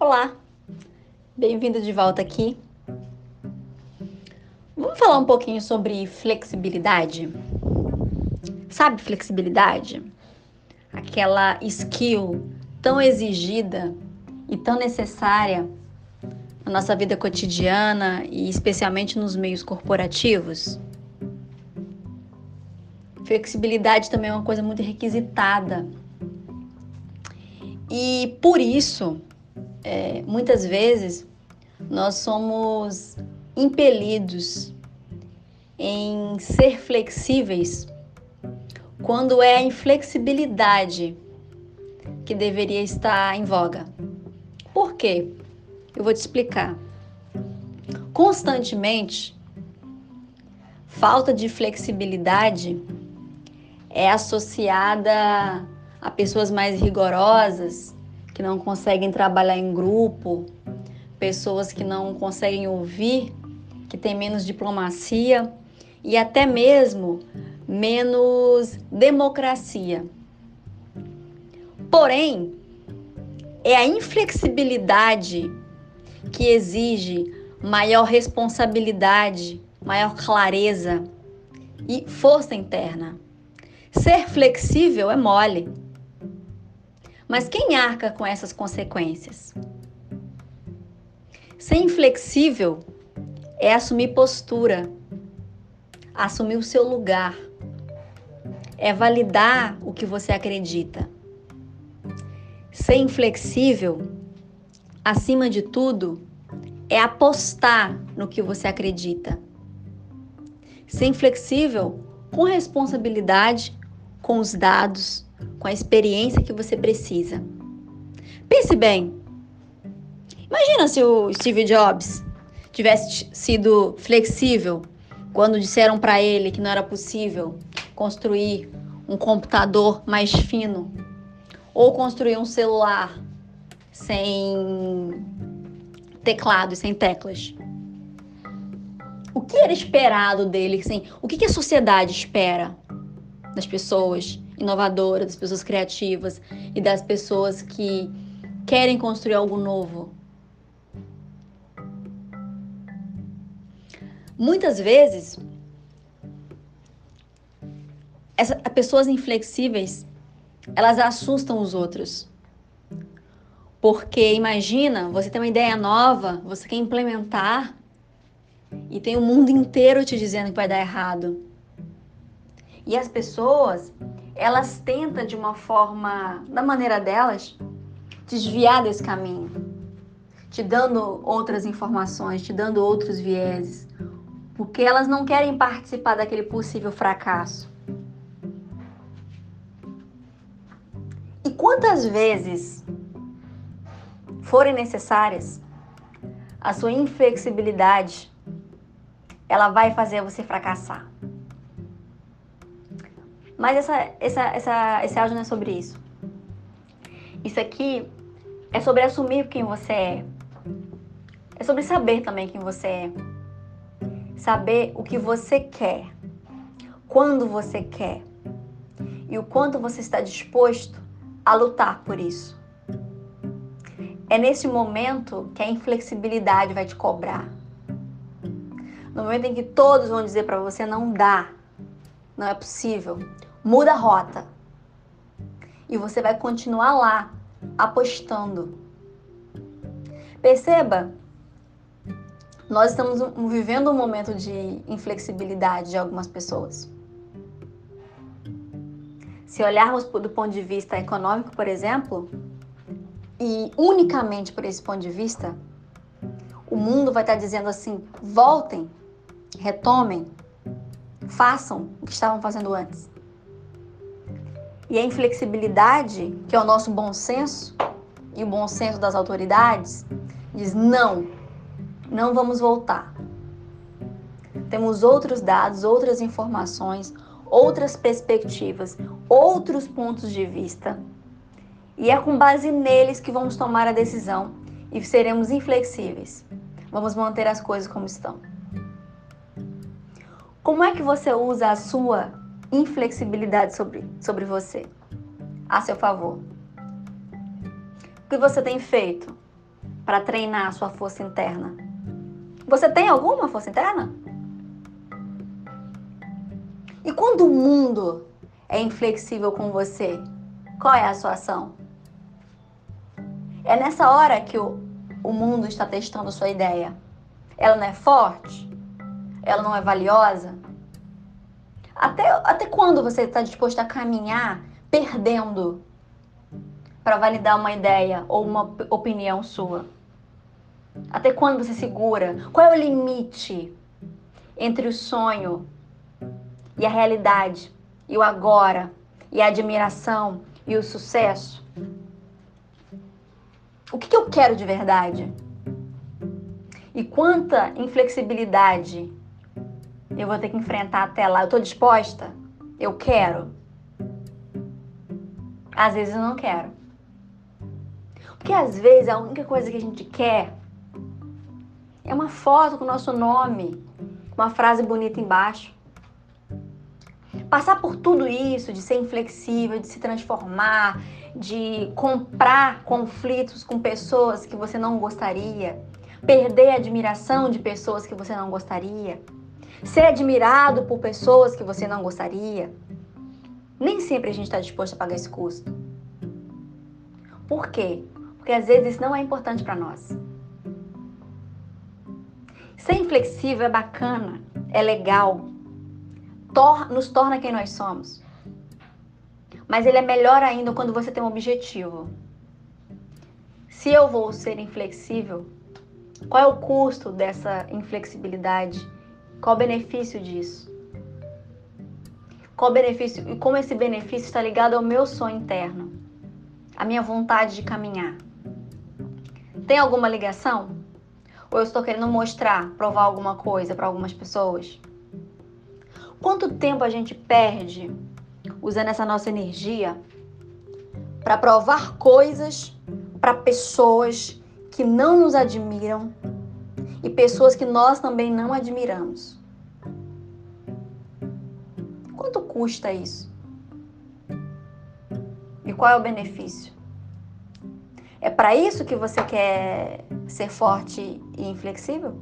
Olá, bem-vindo de volta aqui. Vamos falar um pouquinho sobre flexibilidade? Sabe flexibilidade? Aquela skill tão exigida e tão necessária na nossa vida cotidiana e especialmente nos meios corporativos? Flexibilidade também é uma coisa muito requisitada. E por isso, é, muitas vezes, nós somos impelidos em ser flexíveis quando é a inflexibilidade que deveria estar em voga. Por quê? Eu vou te explicar. Constantemente, falta de flexibilidade é associada a pessoas mais rigorosas, que não conseguem trabalhar em grupo, pessoas que não conseguem ouvir, que têm menos diplomacia e até mesmo menos democracia. Porém, é a inflexibilidade que exige maior responsabilidade, maior clareza e força interna. Ser flexível é mole. Mas quem arca com essas consequências? Ser inflexível é assumir postura, assumir o seu lugar, é validar o que você acredita. Ser inflexível, acima de tudo, é apostar no que você acredita. Ser inflexível com responsabilidade com os dados, com a experiência que você precisa. Pense bem. Imagina se o Steve Jobs tivesse sido flexível quando disseram para ele que não era possível construir um computador mais fino ou construir um celular sem teclado e sem teclas. O que era esperado dele? Assim, o que a sociedade espera das pessoas inovadoras, das pessoas criativas e das pessoas que querem construir algo novo. Muitas vezes, essa, pessoas inflexíveis, elas assustam os outros. Porque imagina, você tem uma ideia nova, você quer implementar e tem o mundo inteiro te dizendo que vai dar errado. E as pessoas, elas tentam de uma forma, da maneira delas, desviar desse caminho, te dando outras informações, te dando outros vieses, porque elas não querem participar daquele possível fracasso. E quantas vezes forem necessárias, a sua inflexibilidade ela vai fazer você fracassar. Mas essa, essa, essa, esse áudio não é sobre isso. Isso aqui é sobre assumir quem você é. É sobre saber também quem você é. Saber o que você quer, quando você quer e o quanto você está disposto a lutar por isso. É nesse momento que a inflexibilidade vai te cobrar. No momento em que todos vão dizer para você não dá, não é possível, muda a rota. E você vai continuar lá, apostando. Perceba, nós estamos vivendo um momento de inflexibilidade de algumas pessoas. Se olharmos do ponto de vista econômico, por exemplo, e unicamente por esse ponto de vista, o mundo vai estar dizendo assim: voltem, retomem, façam o que estavam fazendo antes. E a inflexibilidade, que é o nosso bom senso e o bom senso das autoridades, diz: não, não vamos voltar. Temos outros dados, outras informações, outras perspectivas, outros pontos de vista. E é com base neles que vamos tomar a decisão e seremos inflexíveis. Vamos manter as coisas como estão. Como é que você usa a sua inflexibilidade sobre, sobre você, a seu favor. O que você tem feito? para treinar a sua força interna? Você tem alguma força interna? E quando o mundo é inflexível com você, qual é a sua ação? É nessa hora que o, o mundo está testando sua ideia. Ela não é forte? Ela não é valiosa? Até, até quando você está disposto a caminhar perdendo para validar uma ideia ou uma opinião sua? Até quando você segura? Qual é o limite entre o sonho e a realidade, e o agora, e a admiração e o sucesso? O que, que eu quero de verdade? E quanta inflexibilidade eu vou ter que enfrentar até lá? Eu estou disposta? Eu quero? Às vezes eu não quero. Porque às vezes a única coisa que a gente quer é uma foto com o nosso nome, uma frase bonita embaixo. Passar por tudo isso, de ser inflexível, de se transformar, de comprar conflitos com pessoas que você não gostaria, perder a admiração de pessoas que você não gostaria, ser admirado por pessoas que você não gostaria. Nem sempre a gente está disposto a pagar esse custo. Por quê? Porque às vezes isso não é importante para nós. Ser inflexível é bacana, é legal, tor nos torna quem nós somos. Mas ele é melhor ainda quando você tem um objetivo. Se eu vou ser inflexível, qual é o custo dessa inflexibilidade? Qual o benefício disso? Qual o benefício e como esse benefício está ligado ao meu sonho interno, à minha vontade de caminhar? Tem alguma ligação? Ou eu estou querendo mostrar, provar alguma coisa para algumas pessoas? Quanto tempo a gente perde usando essa nossa energia para provar coisas para pessoas que não nos admiram e pessoas que nós também não admiramos? Quanto custa isso? E qual é o benefício? É para isso que você quer ser forte e inflexível?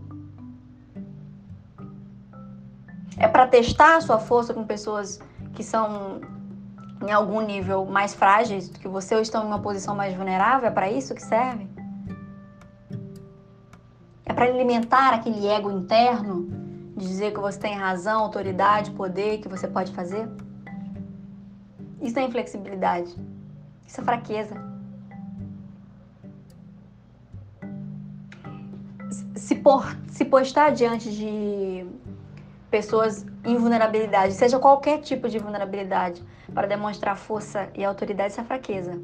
É para testar a sua força com pessoas que são em algum nível mais frágeis do que você ou estão em uma posição mais vulnerável? É para isso que serve? Para alimentar aquele ego interno de dizer que você tem razão, autoridade, poder, que você pode fazer? Isso é inflexibilidade. Isso é fraqueza. Se, por, se postar diante de pessoas em vulnerabilidade, seja qualquer tipo de vulnerabilidade, para demonstrar força e autoridade, isso é fraqueza.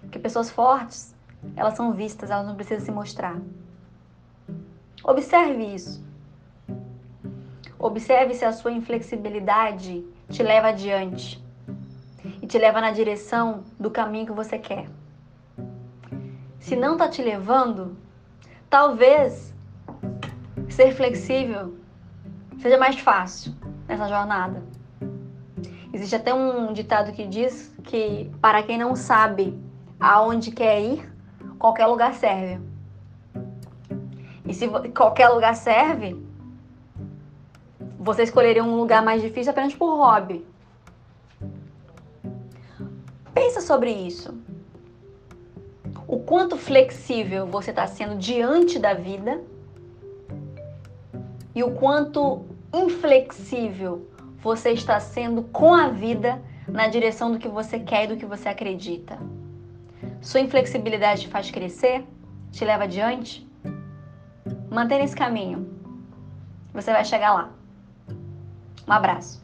Porque pessoas fortes, elas são vistas, elas não precisam se mostrar. Observe isso. Observe se a sua inflexibilidade te leva adiante e te leva na direção do caminho que você quer. Se não está te levando, talvez ser flexível seja mais fácil nessa jornada. Existe até um ditado que diz que para quem não sabe aonde quer ir, qualquer lugar serve. Se qualquer lugar serve, você escolheria um lugar mais difícil apenas por hobby. Pensa sobre isso. O quanto flexível você está sendo diante da vida e o quanto inflexível você está sendo com a vida na direção do que você quer e do que você acredita. Sua inflexibilidade te faz crescer? Te leva adiante? Mantenha esse caminho. Você vai chegar lá. Um abraço.